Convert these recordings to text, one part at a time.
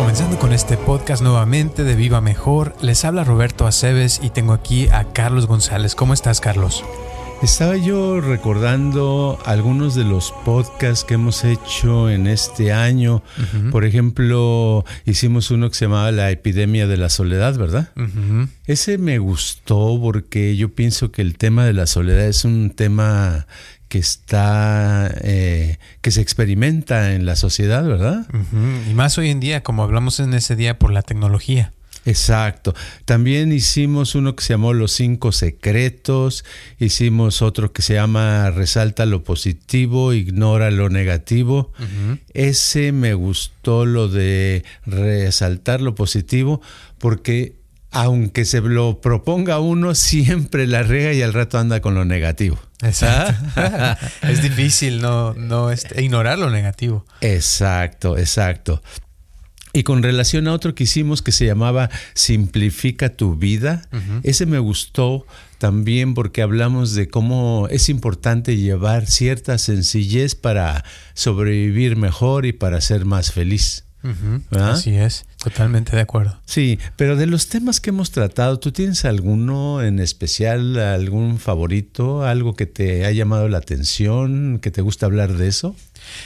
comenzando con este podcast nuevamente de Viva Mejor. Les habla Roberto Aceves y tengo aquí a Carlos González. ¿Cómo estás, Carlos? Estaba yo recordando algunos de los podcasts que hemos hecho en este año. Por ejemplo, hicimos uno que se llamaba La epidemia de la soledad, ¿verdad? Ese me gustó porque yo pienso que el tema de la soledad es un tema que está, eh, que se experimenta en la sociedad, ¿verdad? Y más hoy en día, como hablamos en ese día, por la tecnología. Exacto. También hicimos uno que se llamó Los Cinco Secretos, hicimos otro que se llama Resalta lo positivo, ignora lo negativo. Ese me gustó lo de resaltar lo positivo porque aunque se lo proponga uno, siempre la rega y al rato anda con lo negativo. Exacto. es difícil no, no este, ignorar lo negativo. Exacto, exacto. Y con relación a otro que hicimos que se llamaba Simplifica tu vida, ese me gustó también porque hablamos de cómo es importante llevar cierta sencillez para sobrevivir mejor y para ser más feliz. Así es, totalmente de acuerdo. Sí, pero de los temas que hemos tratado, ¿tú tienes alguno en especial, algún favorito, algo que te ha llamado la atención, que te gusta hablar de eso?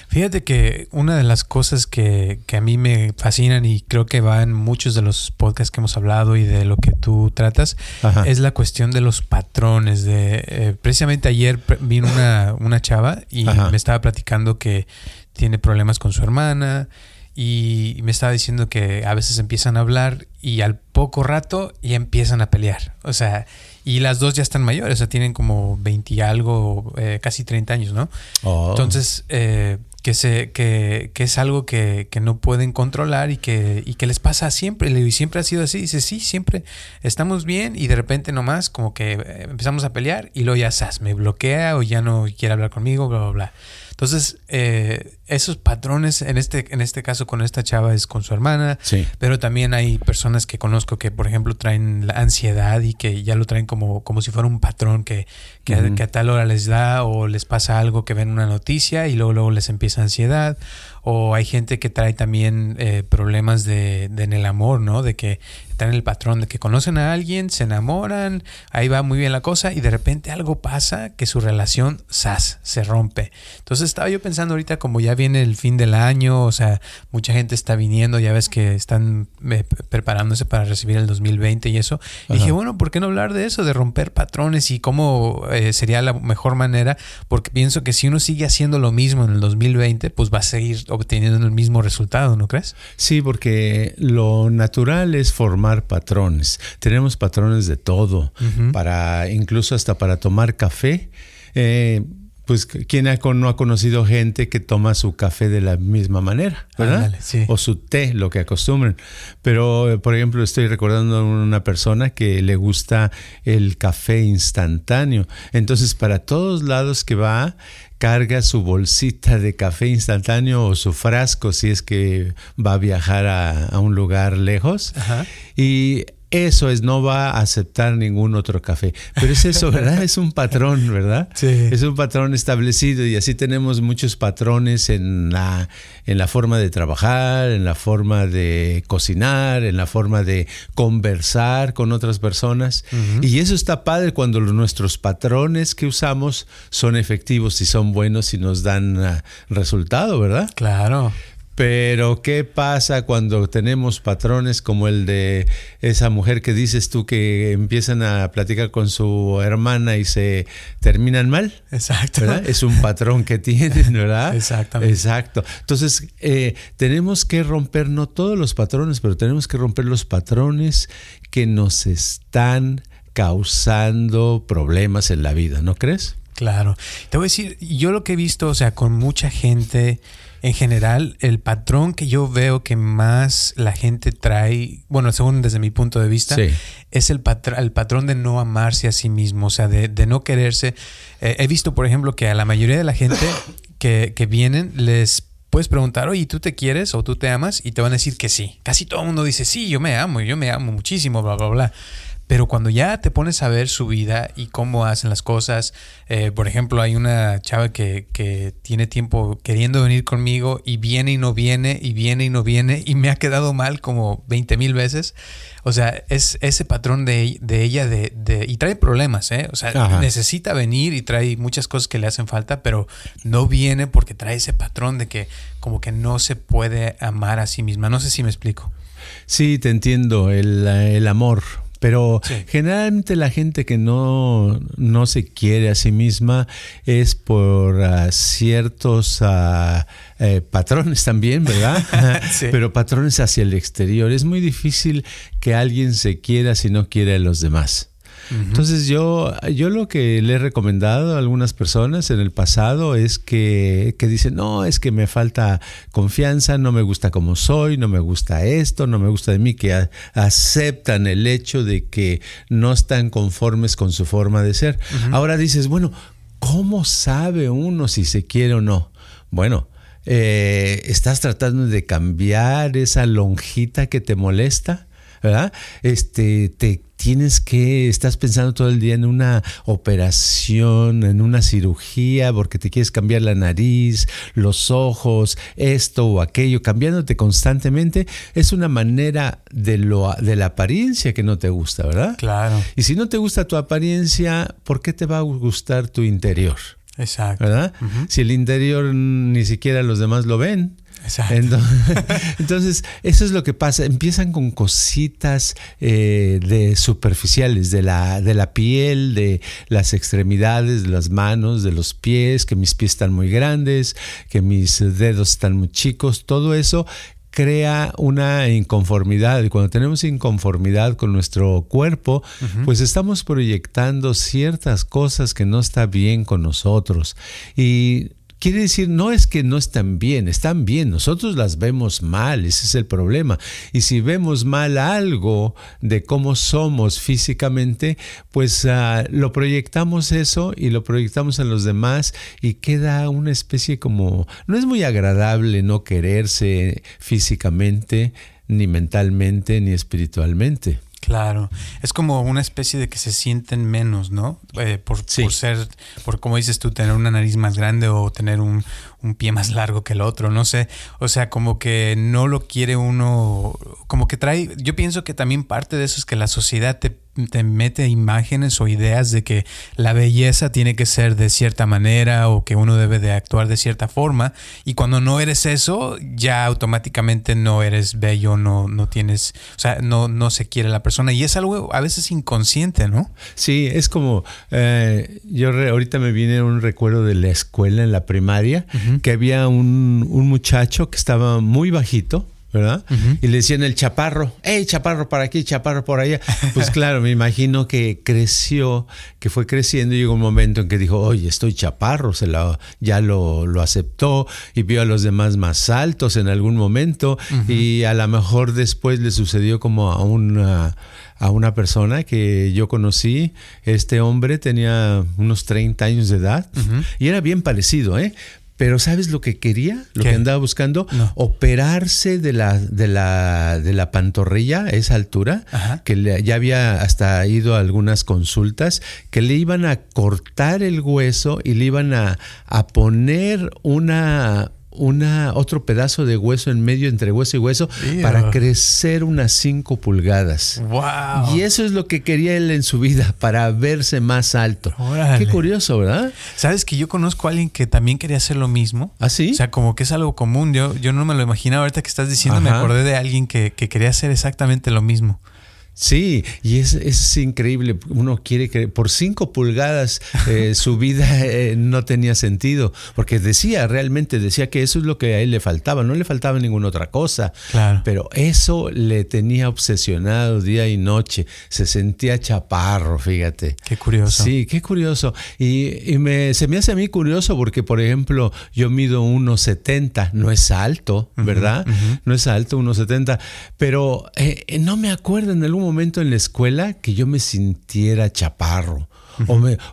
Fíjate que una de las cosas que, a mí me fascinan y creo que va en muchos de los podcasts que hemos hablado y de lo que tú tratas es la cuestión de los patrones. De, eh, precisamente ayer vino una, una chava y me estaba platicando que tiene problemas con su hermana y me estaba diciendo que a veces empiezan a hablar y al poco rato ya empiezan a pelear. O sea, y las dos ya están mayores, o sea, tienen como 20 y algo, eh, casi 30 años, ¿no? Oh. Entonces, eh, que, se, que, que, es algo que, que, no pueden controlar y que, y que les pasa siempre. Y siempre ha sido así. Dice, sí, siempre estamos bien y de repente nomás como que eh, empezamos a pelear y luego ya, sas, me bloquea o ya no quiere hablar conmigo, bla, bla, bla. Entonces, eh, esos patrones, en este, en este caso con esta chava es con su hermana, pero también hay personas que conozco que, por ejemplo, traen la ansiedad y que ya lo traen como, como si fuera un patrón que, que, a tal hora les da o les pasa algo que ven una noticia y luego, luego les empieza ansiedad. O hay gente que trae también eh, problemas de, de, en el amor, ¿no? De que están en el patrón de que conocen a alguien, se enamoran, ahí va muy bien la cosa y de repente algo pasa que su relación, ¡zas!, se rompe. Entonces estaba yo pensando ahorita como ya viene el fin del año, o sea, mucha gente está viniendo, ya ves que están eh, preparándose para recibir el 2020 y eso. Y dije, bueno, ¿por qué no hablar de eso, de romper patrones y cómo eh, sería la mejor manera? Porque pienso que si uno sigue haciendo lo mismo en el 2020, pues va a seguir obteniendo el mismo resultado, ¿no crees? Sí, porque lo natural es formar patrones. Tenemos patrones de todo, para incluso hasta para tomar café. Eh, pues quién no ha conocido gente que toma su café de la misma manera, ¿verdad? O su té, lo que acostumbran. Pero, por ejemplo, estoy recordando a una persona que le gusta el café instantáneo. Entonces, para todos lados que va, carga su bolsita de café instantáneo o su frasco si es que va a viajar a, un lugar lejos. Y eso es, no va a aceptar ningún otro café. Pero es eso, ¿verdad? Es un patrón, ¿verdad? Sí. Es un patrón establecido y así tenemos muchos patrones en la, en la forma de trabajar, en la forma de cocinar, en la forma de conversar con otras personas. Y eso está padre cuando nuestros patrones que usamos son efectivos y son buenos y nos dan uh, resultado, ¿verdad? Claro. Pero ¿qué pasa cuando tenemos patrones como el de esa mujer que dices tú que empiezan a platicar con su hermana y se terminan mal? Exacto. Es un patrón que tienen, ¿verdad? Exactamente. Exacto. Entonces, eh, tenemos que romper no todos los patrones, pero tenemos que romper los patrones que nos están causando problemas en la vida, ¿no crees? Claro. Te voy a decir, yo lo que he visto, o sea, con mucha gente en general, el patrón que yo veo que más la gente trae, bueno, según desde mi punto de vista, es el, el, patrón de no amarse a sí mismo, o sea, de, no quererse. Eh, he visto, por ejemplo, que a la mayoría de la gente que, que vienen les puedes preguntar, oye, ¿tú te quieres o tú te amas? Y te van a decir que sí. Casi todo el mundo dice, sí, yo me amo, yo me amo muchísimo, bla, bla, bla. Pero cuando ya te pones a ver su vida y cómo hacen las cosas, eh, por ejemplo, hay una chava que, que, tiene tiempo queriendo venir conmigo y viene y no viene y viene y no viene y me ha quedado mal como 20 mil veces. O sea, es ese patrón de, de ella de, de, y trae problemas, ¿eh? O sea, necesita venir y trae muchas cosas que le hacen falta, pero no viene porque trae ese patrón de que como que no se puede amar a sí misma. No sé si me explico. Sí, te entiendo, el, el amor pero generalmente la gente que no, no, se quiere a sí misma es por ah, ciertos uh, eh, patrones también, ¿verdad? Pero patrones hacia el exterior. Es muy difícil que alguien se quiera si no quiere a los demás. Entonces yo, yo lo que le he recomendado a algunas personas en el pasado es que, que, dicen, no, es que me falta confianza, no me gusta como soy, no me gusta esto, no me gusta de mí, que aceptan el hecho de que no están conformes con su forma de ser. Ahora dices, bueno, ¿cómo sabe uno si se quiere o no? Bueno, eh, estás tratando de cambiar esa lonjita que te molesta, ¿verdad? Este, te tienes que, estás pensando todo el día en una operación, en una cirugía, porque te quieres cambiar la nariz, los ojos, esto o aquello, cambiándote constantemente, es una manera de, lo, de la apariencia que no te gusta, ¿verdad? Claro. Y si no te gusta tu apariencia, ¿por qué te va a gustar tu interior? Exacto. ¿Verdad? Si el interior ni siquiera los demás lo ven, Entonces, eso es lo que pasa. Empiezan con cositas eh, de superficiales, de la, de la piel, de las extremidades, de las manos, de los pies, que mis pies están muy grandes, que mis dedos están muy chicos, todo eso crea una inconformidad. Y cuando tenemos inconformidad con nuestro cuerpo, pues estamos proyectando ciertas cosas que no está bien con nosotros. Y Quiere decir, no es que no están bien, están bien, nosotros las vemos mal, ese es el problema. Y si vemos mal algo de cómo somos físicamente, pues ah, lo proyectamos eso y lo proyectamos en los demás y queda una especie como, no es muy agradable no quererse físicamente, ni mentalmente, ni espiritualmente. Claro, es como una especie de que se sienten menos, ¿no? Eh, por, por, ser, por como dices tú, tener una nariz más grande o tener un, un pie más largo que el otro, no sé. O sea, como que no lo quiere uno, como que trae, yo pienso que también parte de eso es que la sociedad te, mete imágenes o ideas de que la belleza tiene que ser de cierta manera o que uno debe de actuar de cierta forma. Y cuando no eres eso, ya automáticamente no eres bello, no, no tienes, o sea, no, no se quiere la persona. Y es algo a veces inconsciente, ¿no? Sí, es como, eh, yo ahorita me viene un recuerdo de la escuela en la primaria que había un, muchacho que estaba muy bajito, ¿verdad? Y le decían el chaparro, hey, chaparro para aquí, chaparro por allá. Pues claro, me imagino que creció, que fue creciendo y llegó un momento en que dijo, oye, estoy chaparro, se ya lo, lo, aceptó y vio a los demás más altos en algún momento y a lo mejor después le sucedió como a una a una persona que yo conocí. Este hombre tenía unos 30 años de edad y era bien parecido, ¿eh? Pero ¿sabes lo que quería? Lo que andaba buscando, operarse de la, de la, de la pantorrilla a esa altura, que ya había hasta ido a algunas consultas, que le iban a cortar el hueso y le iban a, a poner una, una, otro pedazo de hueso en medio entre hueso y hueso para crecer unas 5 pulgadas. Wow. Y eso es lo que quería él en su vida, para verse más alto. Qué curioso, ¿verdad? Sabes que yo conozco a alguien que también quería hacer lo mismo. ¿Ah, sí? O sea, como que es algo común. Yo, yo no me lo imaginaba. Ahorita que estás diciendo, me acordé de alguien que, que quería hacer exactamente lo mismo. Sí, y es, es increíble. Uno quiere que por cinco pulgadas eh, su vida eh, no tenía sentido, porque decía, realmente decía que eso es lo que a él le faltaba, no le faltaba ninguna otra cosa. Claro. Pero eso le tenía obsesionado día y noche. Se sentía chaparro, fíjate. Qué curioso. Sí, qué curioso. Y, y me, se me hace a mí curioso porque, por ejemplo, yo mido 1,70, no es alto, ¿verdad? No es alto, 1,70, pero eh, no me acuerdo en algún momento en la escuela que yo me sintiera chaparro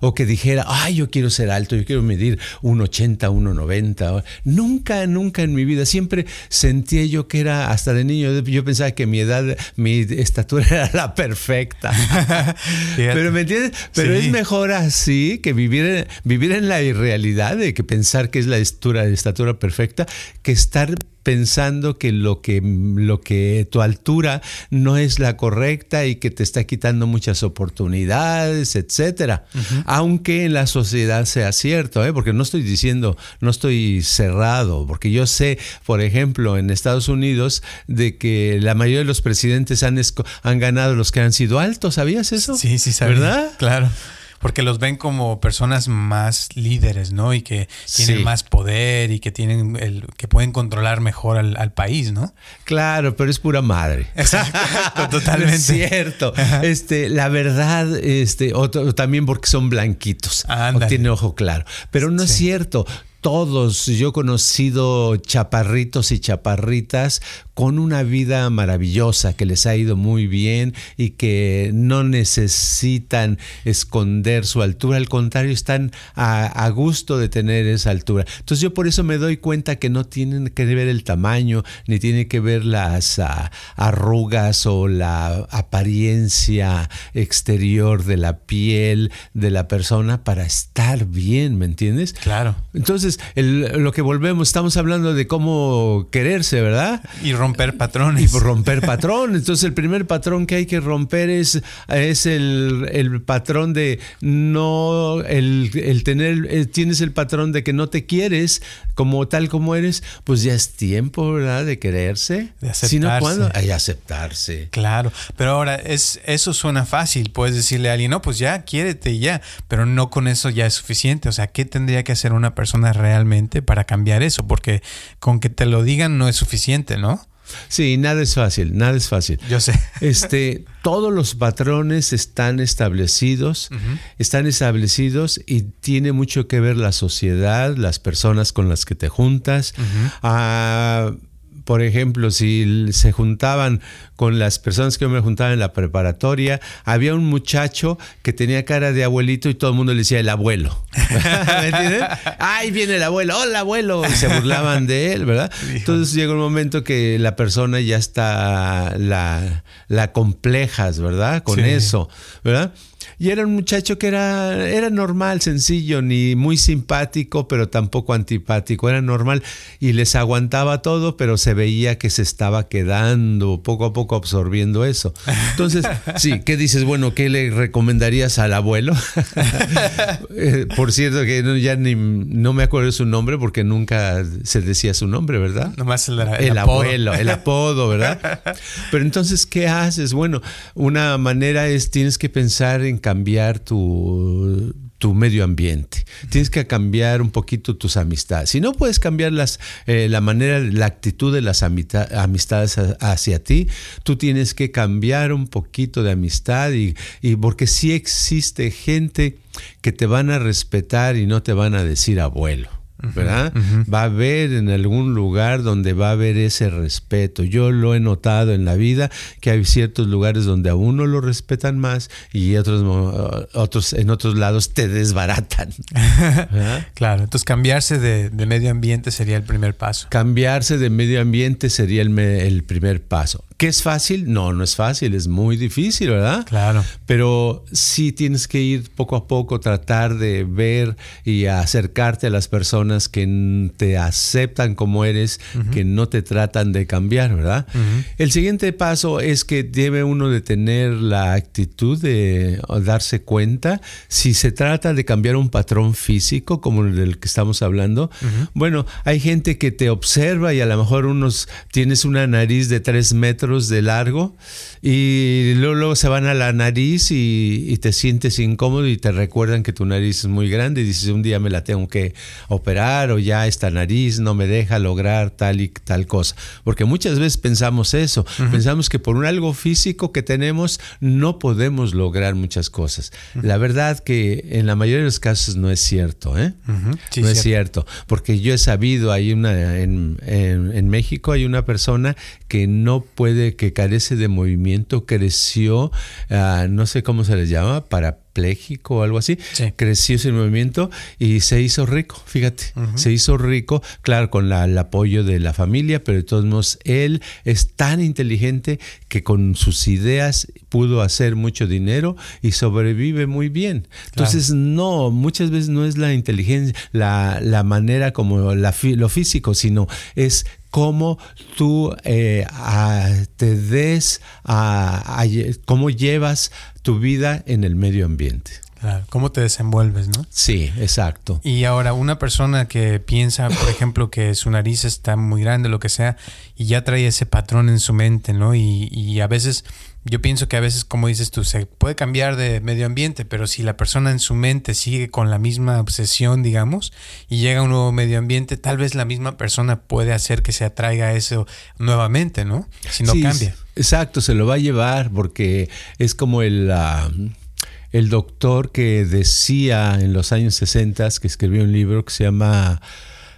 o, que dijera, ay, yo quiero ser alto, yo quiero medir 1,80, 1,90. Nunca, nunca en mi vida. Siempre sentía yo que era, hasta de niño, yo pensaba que mi edad, mi estatura era la perfecta. Pero me entiendes? Pero es mejor así que vivir, vivir en la irrealidad de que pensar que es la estatura, estatura perfecta, que estar pensando que lo que lo que tu altura no es la correcta y que te está quitando muchas oportunidades, etcétera. Aunque en la sociedad sea cierto, ¿eh? porque no estoy diciendo, no estoy cerrado, porque yo sé, por ejemplo, en Estados Unidos de que la mayoría de los presidentes han, han ganado los que han sido altos, ¿sabías eso? Sí, sí, sabía. ¿Verdad? Claro porque los ven como personas más líderes, ¿no? Y que tienen más poder y que tienen el, que pueden controlar mejor al, país, ¿no? Claro, pero es pura madre. Exacto, totalmente. es cierto. Este, la verdad, este, otro, también porque son blanquitos. O tiene ojo claro. Pero no es cierto todos, yo he conocido chaparritos y chaparritas con una vida maravillosa, que les ha ido muy bien y que no necesitan esconder su altura, al contrario, están a, gusto de tener esa altura. Entonces yo por eso me doy cuenta que no tienen que ver el tamaño, ni tiene que ver las ah, arrugas o la apariencia exterior de la piel de la persona para estar bien, ¿me entiendes? Claro. Entonces, lo que volvemos, estamos hablando de cómo quererse, ¿verdad? Y romper patrones. Y romper patrones. Entonces el primer patrón que hay que romper es, es el, patrón de no, el, tener, eh, tienes el patrón de que no te quieres como tal como eres, pues ya es tiempo, ¿verdad? De quererse. De aceptarse. Sino cuando hay aceptarse. Claro, pero ahora es, eso suena fácil. Puedes decirle a alguien, no, pues ya, quiérete y ya, pero no con eso ya es suficiente. O sea, ¿qué tendría que hacer una persona realmente para cambiar eso? Porque con que te lo digan no es suficiente, ¿no? Sí, nada es fácil, nada es fácil. Yo sé. Este, todos los patrones están establecidos, están establecidos y tiene mucho que ver la sociedad, las personas con las que te juntas por ejemplo, si se juntaban con las personas que yo me juntaba en la preparatoria, había un muchacho que tenía cara de abuelito y todo el mundo le decía el abuelo. ¿Me entiendes? ¡Ay, viene el abuelo! ¡Hola, abuelo! Y se burlaban de él, ¿verdad? Entonces llega un momento que la persona ya está, la, la complejas, ¿verdad? Con eso, ¿verdad? Y era un muchacho que era, era normal, sencillo, ni muy simpático, pero tampoco antipático, era normal y les aguantaba todo, pero se veía que se estaba quedando, poco a poco absorbiendo eso. Entonces, sí, ¿qué dices? Bueno, ¿qué le recomendarías al abuelo? Eh, por cierto, que ya ni, no me acuerdo de su nombre porque nunca se decía su nombre, ¿verdad? Nomás el, el, abuelo, el apodo, ¿verdad? Pero entonces, ¿qué haces? Bueno, una manera es, tienes que pensar en cambiar tu, tu medio ambiente. Tienes que cambiar un poquito tus amistades. Si no puedes cambiar las, eh, la manera, la actitud de las amistades hacia ti, tú tienes que cambiar un poquito de amistad y, y porque sí existe gente que te van a respetar y no te van a decir abuelo. ¿Verdad? Va a haber en algún lugar donde va a haber ese respeto. Yo lo he notado en la vida que hay ciertos lugares donde a uno lo respetan más y otros, otros en otros lados te desbaratan. claro, entonces cambiarse de, medio ambiente sería el primer paso. Cambiarse de medio ambiente sería el, el primer paso. ¿Qué es fácil? No, no es fácil, es muy difícil, ¿verdad? Claro. Pero sí tienes que ir poco a poco, tratar de ver y acercarte a las personas que te aceptan como eres, que no te tratan de cambiar, ¿verdad? El siguiente paso es que debe uno de tener la actitud de darse cuenta si se trata de cambiar un patrón físico como el del que estamos hablando. Bueno, hay gente que te observa y a lo mejor unos tienes una nariz de tres metros de largo y luego, se van a la nariz y, te sientes incómodo y te recuerdan que tu nariz es muy grande y dices un día me la tengo que operar o ya esta nariz no me deja lograr tal y tal cosa. Porque muchas veces pensamos eso, pensamos que por un algo físico que tenemos no podemos lograr muchas cosas. La verdad que en la mayoría de los casos no es cierto, ¿eh? no es cierto, porque yo he sabido, hay una en, en México hay una persona que no puede de que carece de movimiento, creció, ah, no sé cómo se les llama, para pléjico o algo así, creció ese movimiento y se hizo rico, fíjate, se hizo rico, claro, con el apoyo de la familia, pero de todos modos él es tan inteligente que con sus ideas pudo hacer mucho dinero y sobrevive muy bien. Entonces, no, muchas veces no es la inteligencia, la, la manera como la, lo físico, sino es cómo tú eh, te des, a, cómo llevas tu vida en el medio ambiente. Claro, cómo te desenvuelves, ¿no? Sí, exacto. Y ahora, una persona que piensa, por ejemplo, que su nariz está muy grande, lo que sea, y ya trae ese patrón en su mente, ¿no? Y, y a veces yo pienso que a veces, como dices tú, se puede cambiar de medio ambiente, pero si la persona en su mente sigue con la misma obsesión, digamos, y llega a un nuevo medio ambiente, tal vez la misma persona puede hacer que se atraiga eso nuevamente, ¿no? Si no cambia. Exacto, se lo va a llevar porque es como el... Ah, el doctor que decía en los años 60 que escribió un libro que se llama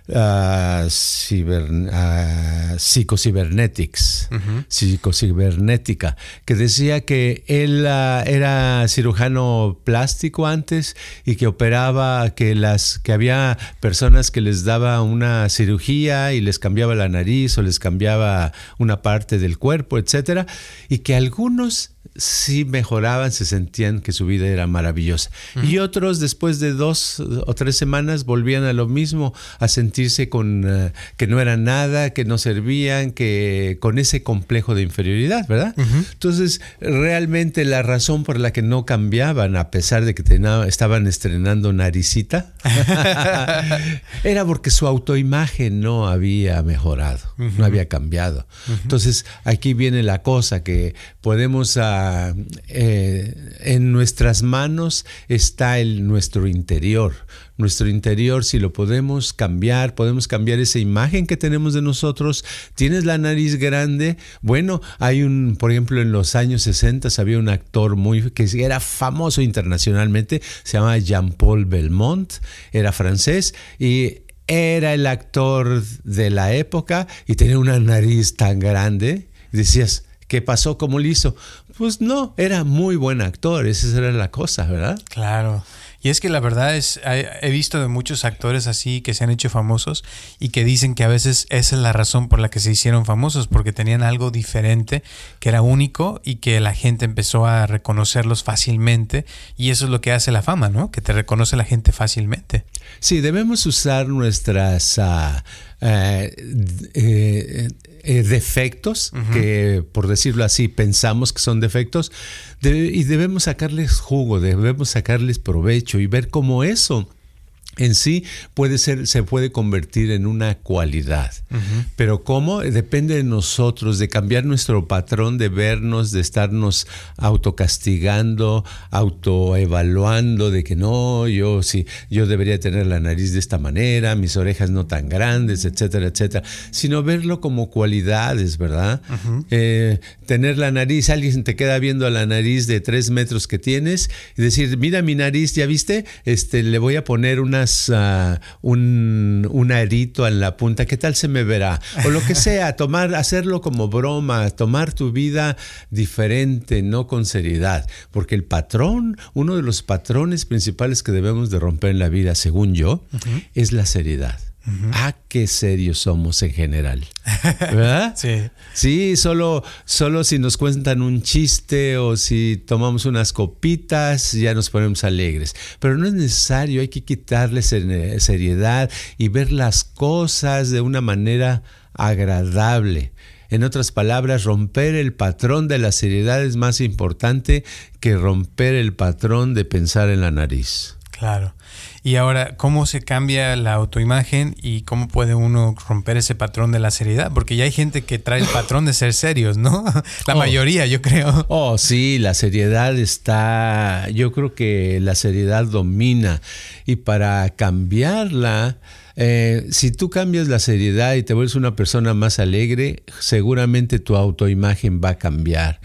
uh, ciber, uh, psicocibernetics, psicocibernética, que decía que él uh, era cirujano plástico antes y que operaba, que las, que había personas que les daba una cirugía y les cambiaba la nariz o les cambiaba una parte del cuerpo, etcétera, y que algunos sí mejoraban, se sentían que su vida era maravillosa. Y otros, después de dos o tres semanas, volvían a lo mismo, a sentirse con eh, que no eran nada, que no servían, que con ese complejo de inferioridad, ¿verdad? Entonces, realmente la razón por la que no cambiaban, a pesar de que estaban estrenando naricita, era porque su autoimagen no había mejorado, no había cambiado. Entonces, aquí viene la cosa que podemos... Ah, eh, en nuestras manos está el, nuestro interior. Nuestro interior, si lo podemos cambiar, podemos cambiar esa imagen que tenemos de nosotros. Tienes la nariz grande. Bueno, hay un, por ejemplo, en los años 60 había un actor muy que era famoso internacionalmente, se llama Jean-Paul Belmont, era francés y era el actor de la época y tenía una nariz tan grande. Decías, ¿qué pasó? ¿Cómo lo hizo? Pues no, era muy buen actor, esa era la cosa, ¿verdad? Claro. Y es que la verdad es, he visto de muchos actores así que se han hecho famosos y que dicen que a veces esa es la razón por la que se hicieron famosos, porque tenían algo diferente, que era único y que la gente empezó a reconocerlos fácilmente. Y eso es lo que hace la fama, ¿no? Que te reconoce la gente fácilmente. Sí, debemos usar nuestras... Ah, eh, eh, defectos, que por decirlo así pensamos que son defectos, y debemos sacarles jugo, debemos sacarles provecho y ver cómo eso en sí puede ser, se puede convertir en una cualidad. Pero ¿cómo? Depende de nosotros, de cambiar nuestro patrón, de vernos, de estarnos autocastigando, autoevaluando, de que no, yo sí, yo debería tener la nariz de esta manera, mis orejas no tan grandes, etcétera, etcétera. Sino verlo como cualidades, ¿verdad? Eh, tener la nariz, alguien te queda viendo a la nariz de tres metros que tienes y decir, mira mi nariz, ¿ya viste? Este, le voy a poner una Ah, un, un, arito en la punta, ¿qué tal se me verá? O lo que sea, tomar, hacerlo como broma, tomar tu vida diferente, no con seriedad. Porque el patrón, uno de los patrones principales que debemos de romper en la vida, según yo, es la seriedad. Ah, qué serios somos en general. ¿Verdad? sí. Sí, solo, solo si nos cuentan un chiste o si tomamos unas copitas, ya nos ponemos alegres. Pero no es necesario, hay que quitarle seriedad y ver las cosas de una manera agradable. En otras palabras, romper el patrón de la seriedad es más importante que romper el patrón de pensar en la nariz. Claro. Y ahora, ¿cómo se cambia la autoimagen y cómo puede uno romper ese patrón de la seriedad? Porque ya hay gente que trae el patrón de ser serios, ¿no? La oh. mayoría, yo creo. Oh, sí, la seriedad está, yo creo que la seriedad domina y para cambiarla eh, si tú cambias la seriedad y te vuelves una persona más alegre, seguramente tu autoimagen va a cambiar.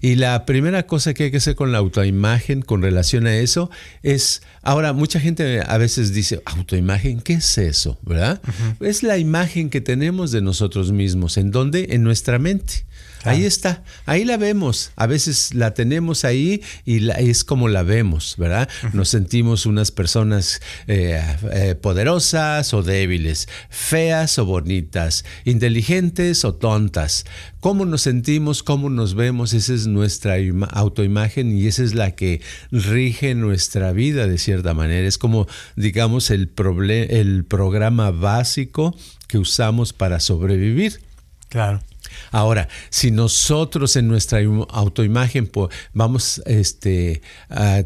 Y la primera cosa que hay que hacer con la autoimagen con relación a eso es, ahora mucha gente a veces dice, autoimagen, ¿qué es eso? ¿Verdad? Es la imagen que tenemos de nosotros mismos. ¿En dónde? En nuestra mente. Ahí está, ahí la vemos. A veces la tenemos ahí y la, es como la vemos, ¿verdad? Nos sentimos unas personas eh, eh, poderosas o débiles, feas o bonitas, inteligentes o tontas. ¿Cómo nos sentimos? ¿Cómo nos vemos? Esa es nuestra autoimagen y esa es la que rige nuestra vida de cierta manera. Es como, digamos, el, el programa básico que usamos para sobrevivir. Claro. Ahora, si nosotros en nuestra autoimagen vamos este,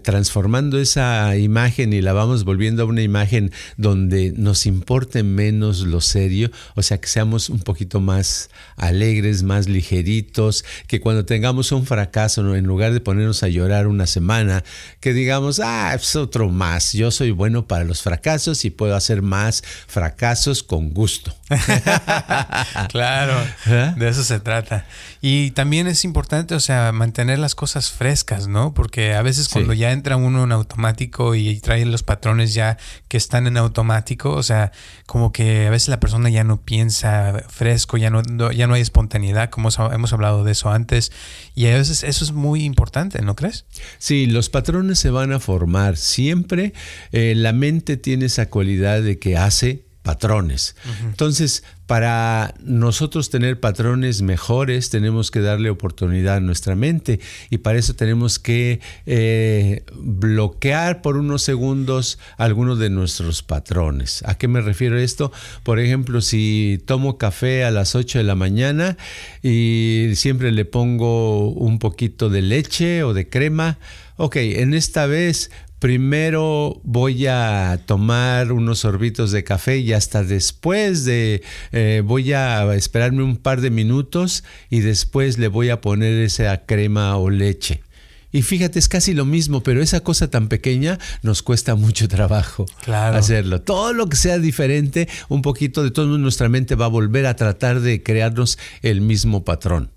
transformando esa imagen y la vamos volviendo a una imagen donde nos importe menos lo serio, o sea, que seamos un poquito más alegres, más ligeritos, que cuando tengamos un fracaso, en lugar de ponernos a llorar una semana, que digamos, ah, es otro más, yo soy bueno para los fracasos y puedo hacer más fracasos con gusto. claro, ¿Eh? De eso se trata. Y también es importante, o sea, mantener las cosas frescas, ¿no? Porque a veces cuando ya entra uno en automático y trae los patrones ya que están en automático, o sea, como que a veces la persona ya no piensa fresco, ya no, ya no hay espontaneidad, como hemos hablado de eso antes. Y a veces eso es muy importante, ¿no crees? Sí, los patrones se van a formar. Siempre eh, la mente tiene esa cualidad de que hace patrones. Entonces, para nosotros tener patrones mejores, tenemos que darle oportunidad a nuestra mente y para eso tenemos que eh, bloquear por unos segundos algunos de nuestros patrones. ¿A qué me refiero esto? Por ejemplo, si tomo café a las 8 de la mañana y siempre le pongo un poquito de leche o de crema, ok, en esta vez primero voy a tomar unos sorbitos de café y hasta después de eh, voy a esperarme un par de minutos y después le voy a poner esa crema o leche. Y fíjate, es casi lo mismo, pero esa cosa tan pequeña nos cuesta mucho trabajo hacerlo. Todo lo que sea diferente, un poquito de todo nuestra mente va a volver a tratar de crearnos el mismo patrón.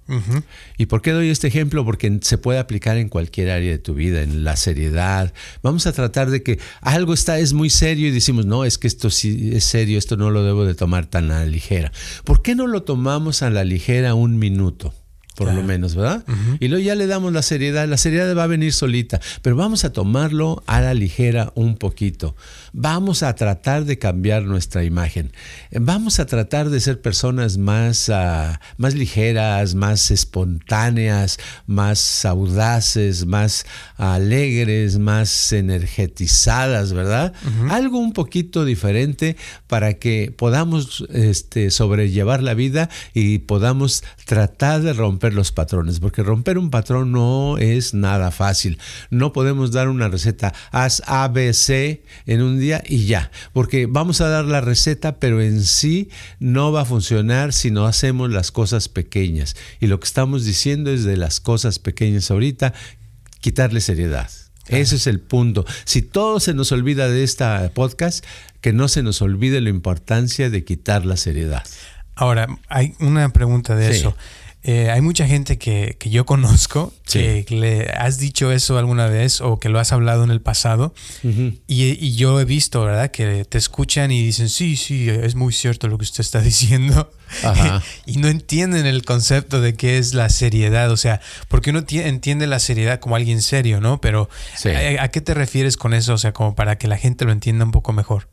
¿Y por qué doy este ejemplo? Porque se puede aplicar en cualquier área de tu vida, en la seriedad. Vamos a tratar de que algo está, es muy serio y decimos, no, es que esto sí es serio, esto no lo debo de tomar tan a la ligera. ¿Por qué no lo tomamos a la ligera un minuto? Por lo menos, ¿verdad? Y luego ya le damos la seriedad, la seriedad va a venir solita, pero vamos a tomarlo a la ligera un poquito. Vamos a tratar de cambiar nuestra imagen. Vamos a tratar de ser personas más, ah, más ligeras, más espontáneas, más audaces, más alegres, más energetizadas, ¿verdad? Algo un poquito diferente para que podamos este, sobrellevar la vida y podamos tratar de romper los patrones, porque romper un patrón no es nada fácil. No podemos dar una receta, haz ABC en un día y ya, porque vamos a dar la receta, pero en sí no va a funcionar si no hacemos las cosas pequeñas. Y lo que estamos diciendo es de las cosas pequeñas ahorita, quitarle seriedad. Ese es el punto. Si todo se nos olvida de esta podcast, que no se nos olvide la importancia de quitar la seriedad. Ahora, hay una pregunta de eso. Eh, hay mucha gente que, que yo conozco que le has dicho eso alguna vez o que lo has hablado en el pasado y, y, yo he visto, ¿verdad? Que te escuchan y dicen, sí, sí, es muy cierto lo que usted está diciendo y no entienden el concepto de qué es la seriedad, o sea, porque uno entiende la seriedad como alguien serio, ¿no? Pero ¿a, ¿a qué te refieres con eso? O sea, como para que la gente lo entienda un poco mejor.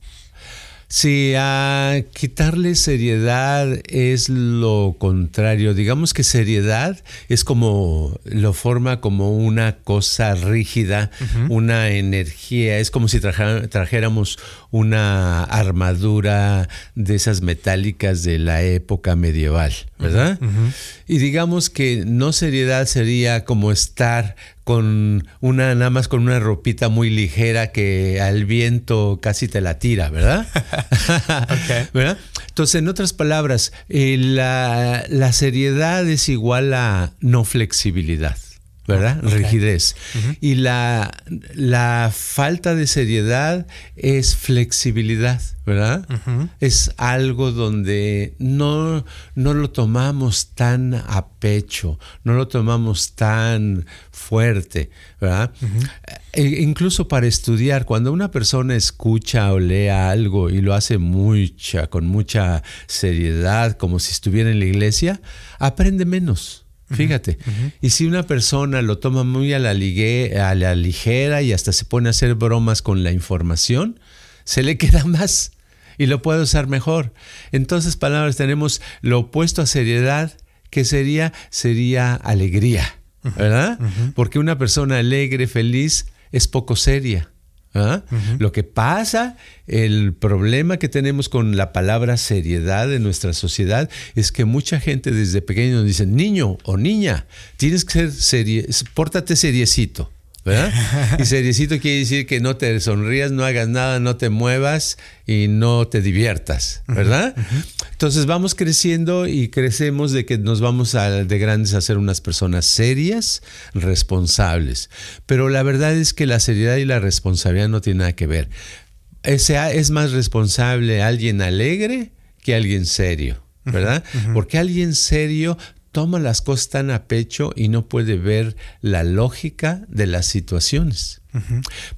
Sí, a quitarle seriedad es lo contrario. Digamos que seriedad es como lo forma como una cosa rígida, una energía. Es como si trajéramos una armadura de esas metálicas de la época medieval, ¿verdad? Y digamos que no seriedad sería como estar con una, nada más con una ropita muy ligera que al viento casi te la tira, ¿verdad? ¿verdad? Entonces, en otras palabras, eh, la, la seriedad es igual a no flexibilidad. ¿Verdad? Rigidez. Y la, la, falta de seriedad es flexibilidad, ¿verdad? Es algo donde no, no lo tomamos tan a pecho, no lo tomamos tan fuerte, ¿verdad? E incluso para estudiar, cuando una persona escucha o lee algo y lo hace mucha, con mucha seriedad, como si estuviera en la iglesia, aprende menos. Fíjate. Y si una persona lo toma muy a la, a la ligera y hasta se pone a hacer bromas con la información, se le queda más y lo puede usar mejor. Entonces, palabras, tenemos lo opuesto a seriedad, que sería, sería alegría, ¿verdad? Porque una persona alegre, feliz, es poco seria. ¿Ah? Lo que pasa, el problema que tenemos con la palabra seriedad en nuestra sociedad es que mucha gente desde pequeño nos dice, niño o niña, tienes que ser serie, pórtate seriecito. Y seriecito quiere decir que no te sonrías, no hagas nada, no te muevas y no te diviertas, ¿verdad? Entonces vamos creciendo y crecemos de que nos vamos de grandes a ser unas personas serias, responsables. Pero la verdad es que la seriedad y la responsabilidad no tienen nada que ver. es más responsable alguien alegre que alguien serio. ¿verdad? Porque alguien serio toma las cosas tan a pecho y no puede ver la lógica de las situaciones.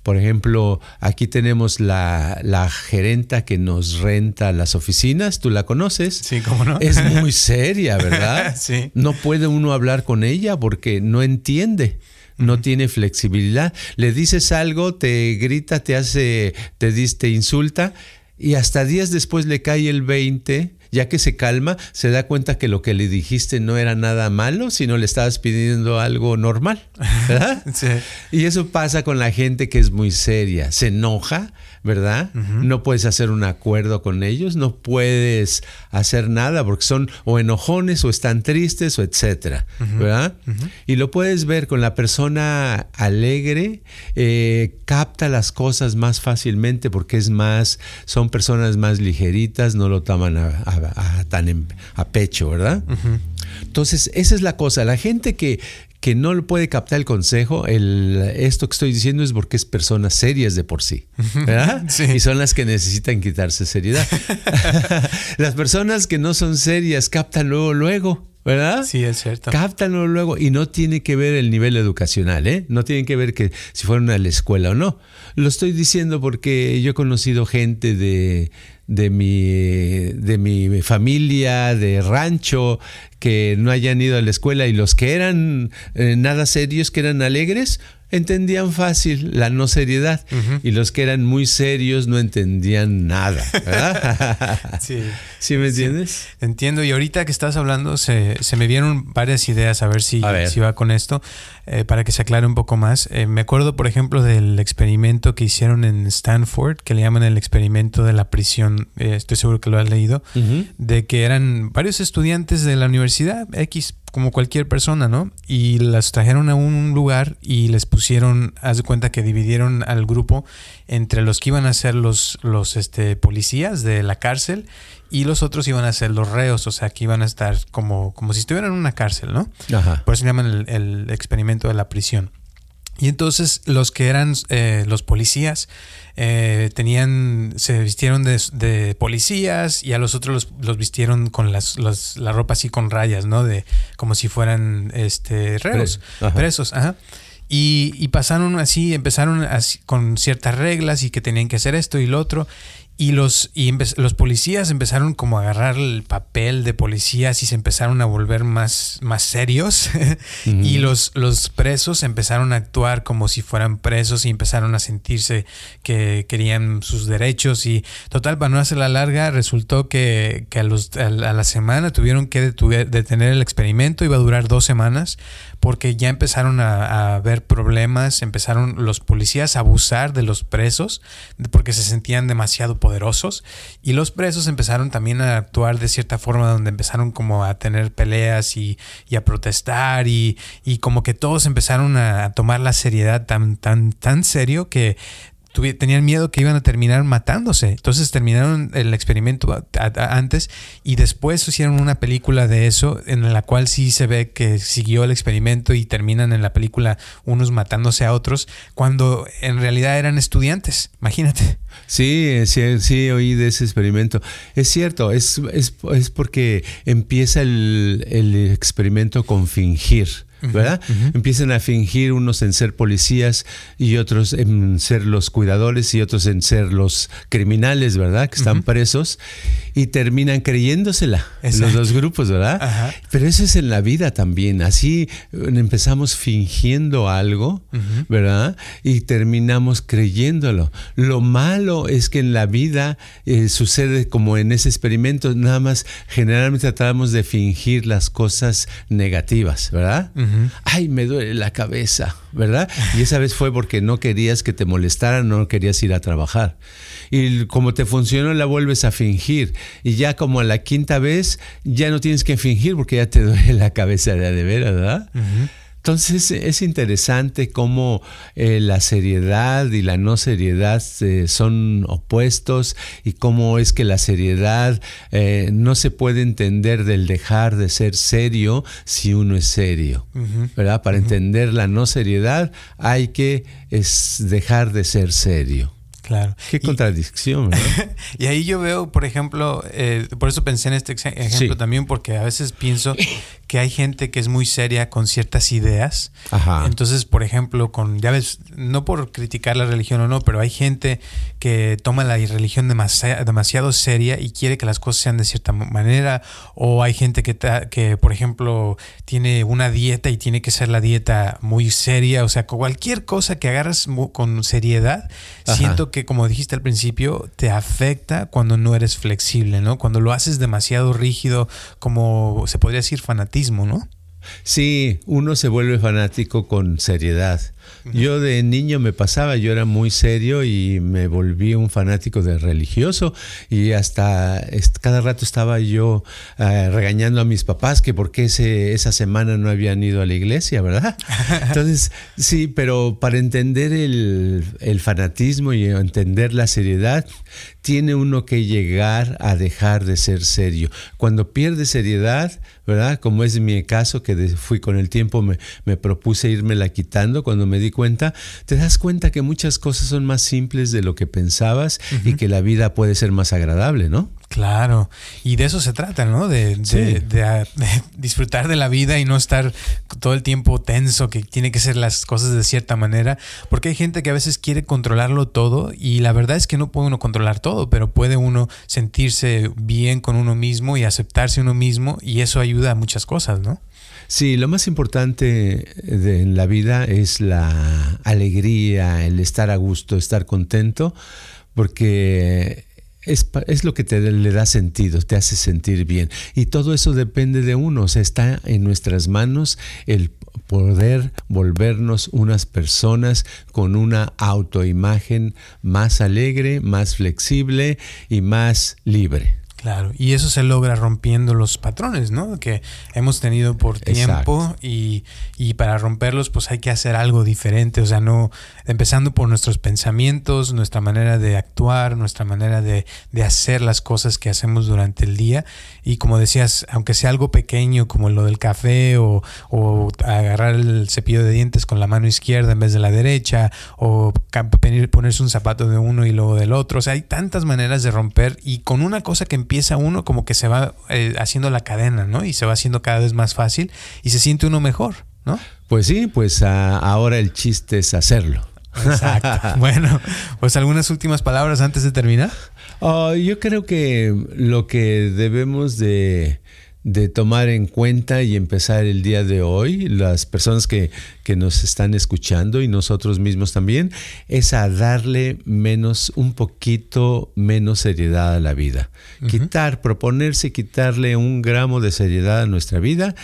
Por ejemplo, aquí tenemos la, la, gerenta que nos renta las oficinas, tú la conoces. Sí, ¿cómo no? Es muy seria, ¿verdad? sí. No puede uno hablar con ella porque no entiende no tiene flexibilidad. Le dices algo, te grita, te hace, te, te insulta y hasta días después le cae el 20 ya que se calma, se da cuenta que lo que le dijiste no era nada malo, sino le estabas pidiendo algo normal. ¿verdad? sí. Y eso pasa con la gente que es muy seria, se enoja, ¿verdad? No puedes hacer un acuerdo con ellos, no puedes hacer nada porque son o enojones o están tristes o etcétera, ¿verdad? Y lo puedes ver con la persona alegre, eh, capta las cosas más fácilmente porque es más, son personas más ligeritas, no lo toman a, tan a pecho, ¿verdad? Entonces, esa es la cosa. La gente que, que no lo puede captar el consejo, el, esto que estoy diciendo es porque es personas serias de por sí, ¿verdad? Y son las que necesitan quitarse seriedad. las personas que no son serias captan luego, luego. ¿Verdad? Sí, es cierto. Cáptanlo luego y no tiene que ver el nivel educacional, ¿eh? No tiene que ver que si fueron a la escuela o no. Lo estoy diciendo porque yo he conocido gente de, de, mi, de mi familia, de rancho, que no hayan ido a la escuela y los que eran eh, nada serios, que eran alegres, entendían fácil la no seriedad y los que eran muy serios no entendían nada. sí. ¿Sí me entiendes? entiendo. Y ahorita que estás hablando se, se, me vieron varias ideas a ver si, si va con esto eh, para que se aclare un poco más. Eh, me acuerdo, por ejemplo, del experimento que hicieron en Stanford, que le llaman el experimento de la prisión. Eh, estoy seguro que lo has leído, de que eran varios estudiantes de la universidad X como cualquier persona, ¿no? Y las trajeron a un lugar y les pusieron, haz de cuenta que dividieron al grupo entre los que iban a ser los, los este, policías de la cárcel y los otros iban a ser los reos, o sea, que iban a estar como, como si estuvieran en una cárcel, ¿no? Por eso se llaman el experimento de la prisión. Y entonces los que eran eh, los policías eh, tenían, se vistieron de, policías y a los otros los, vistieron con las, la ropa así con rayas, ¿no? De como si fueran este reos, presos. Ajá. Y, y, pasaron así, empezaron así, con ciertas reglas y que tenían que hacer esto y lo otro. Y los, y los policías empezaron como a agarrar el papel de policías y se empezaron a volver más, más serios. y los, los presos empezaron a actuar como si fueran presos y empezaron a sentirse que querían sus derechos. Y total, para no hacer la larga, resultó que, que a, los, a, la semana tuvieron que detener el experimento. Iba a durar dos semanas porque ya empezaron a, a ver problemas, empezaron los policías a abusar de los presos porque se sentían demasiado poderosos y los presos empezaron también a actuar de cierta forma donde empezaron como a tener peleas y, a protestar y, y, como que todos empezaron a tomar la seriedad tan, tan, tan serio que tenían miedo que iban a terminar matándose. Entonces terminaron el experimento antes y después hicieron una película de eso en la cual sí se ve que siguió el experimento y terminan en la película unos matándose a otros cuando en realidad eran estudiantes. Imagínate. Sí, sí, sí, oí de ese experimento. Es cierto, es, es, porque empieza el, el experimento con fingir. ¿verdad? Empiezan a fingir unos en ser policías y otros en ser los cuidadores y otros en ser los criminales, ¿verdad? Que están presos y terminan creyéndosela los dos grupos, ¿verdad? Pero eso es en la vida también. Así empezamos fingiendo algo, ¿verdad? Y terminamos creyéndolo. Lo malo es que en la vida eh, sucede como en ese experimento, nada más generalmente tratamos de fingir las cosas negativas, ¿verdad? Ay, me duele la cabeza, ¿verdad? Y esa vez fue porque no querías que te molestaran, no querías ir a trabajar. Y como te funcionó, la vuelves a fingir. Y ya como a la quinta vez, ya no tienes que fingir porque ya te duele la cabeza de, de veras, ¿verdad? Entonces es interesante cómo eh, la seriedad y la no seriedad eh, son opuestos y cómo es que la seriedad eh, no se puede entender del dejar de ser serio si uno es serio, ¿verdad? Para entender la no seriedad hay que es dejar de ser serio. Claro. Qué contradicción. y ahí yo veo, por ejemplo, por eso pensé en este ejemplo también, porque a veces pienso que hay gente que es muy seria con ciertas ideas. Entonces, por ejemplo, con, ya ves, no por criticar la religión o no, pero hay gente que toma la religión demasiado, demasiado seria y quiere que las cosas sean de cierta manera. O hay gente que, que, por ejemplo, tiene una dieta y tiene que ser la dieta muy seria. O sea, cualquier cosa que agarras con seriedad, siento que, como dijiste al principio, te afecta cuando no eres flexible, ¿no? Cuando lo haces demasiado rígido, como se podría decir fanatismo Sí, uno se vuelve fanático con seriedad. Yo de niño me pasaba, yo era muy serio y me volví un fanático de religioso y hasta cada rato estaba yo eh, regañando a mis papás que por qué esa semana no habían ido a la iglesia, ¿verdad? Entonces, sí, pero para entender el, el fanatismo y entender la seriedad, tiene uno que llegar a dejar de ser serio. Cuando pierde seriedad, ¿verdad? Como es mi caso, que fui con el tiempo, me, me propuse irme la quitando, cuando me di cuenta, te das cuenta que muchas cosas son más simples de lo que pensabas y que la vida puede ser más agradable, ¿no? Claro, y de eso se trata, ¿no? De, de, disfrutar de la vida y no estar todo el tiempo tenso, que tiene que ser las cosas de cierta manera, porque hay gente que a veces quiere controlarlo todo y la verdad es que no puede uno controlar todo, pero puede uno sentirse bien con uno mismo y aceptarse uno mismo y eso ayuda a muchas cosas, ¿no? Sí, lo más importante en la vida es la alegría, el estar a gusto, estar contento, porque es, lo que te le da sentido, te hace sentir bien. Y todo eso depende de uno, o sea, está en nuestras manos el poder volvernos unas personas con una autoimagen más alegre, más flexible y más libre. Claro, y eso se logra rompiendo los patrones, ¿no? Que hemos tenido por tiempo y, y, para romperlos pues hay que hacer algo diferente, o sea, no, empezando por nuestros pensamientos, nuestra manera de actuar, nuestra manera de, de hacer las cosas que hacemos durante el día y como decías, aunque sea algo pequeño como lo del café o, o agarrar el cepillo de dientes con la mano izquierda en vez de la derecha o ponerse un zapato de uno y luego del otro, o sea, hay tantas maneras de romper y con una cosa que empieza uno como que se va eh, haciendo la cadena, ¿no? Y se va haciendo cada vez más fácil y se siente uno mejor, ¿no? Pues sí, pues ahora el chiste es hacerlo. Exacto. bueno, pues algunas últimas palabras antes de terminar. Oh, yo creo que lo que debemos de de tomar en cuenta y empezar el día de hoy, las personas que, nos están escuchando y nosotros mismos también, es a darle menos, un poquito menos seriedad a la vida. Quitar, proponerse quitarle un gramo de seriedad a nuestra vida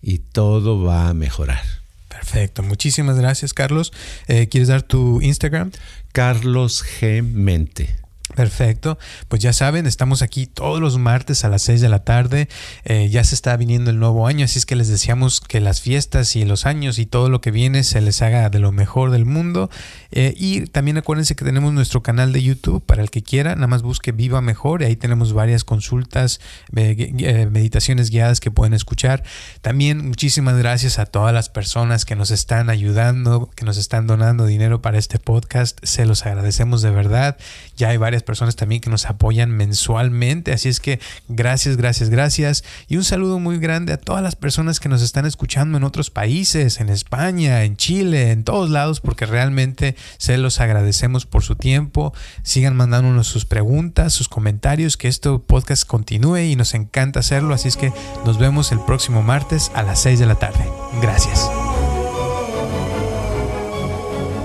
y todo va a mejorar. Perfecto, muchísimas gracias Carlos. Eh, ¿Quieres dar tu Instagram? Carlos G. Mente. Perfecto, pues ya saben, estamos aquí todos los martes a las 6 de la tarde, eh, ya se está viniendo el nuevo año, así es que les deseamos que las fiestas y los años y todo lo que viene se les haga de lo mejor del mundo. Eh, y también acuérdense que tenemos nuestro canal de YouTube para el que quiera, nada más busque Viva Mejor y ahí tenemos varias consultas, eh, meditaciones guiadas que pueden escuchar. También muchísimas gracias a todas las personas que nos están ayudando, que nos están donando dinero para este podcast, se los agradecemos de verdad, ya hay varias personas también que nos apoyan mensualmente. Así es que gracias, gracias, gracias. Y un saludo muy grande a todas las personas que nos están escuchando en otros países, en España, en Chile, en todos lados, porque realmente se los agradecemos por su tiempo. Sigan mandándonos sus preguntas, sus comentarios, que este podcast continúe y nos encanta hacerlo. Así es que nos vemos el próximo martes a las 6 de la tarde. Gracias.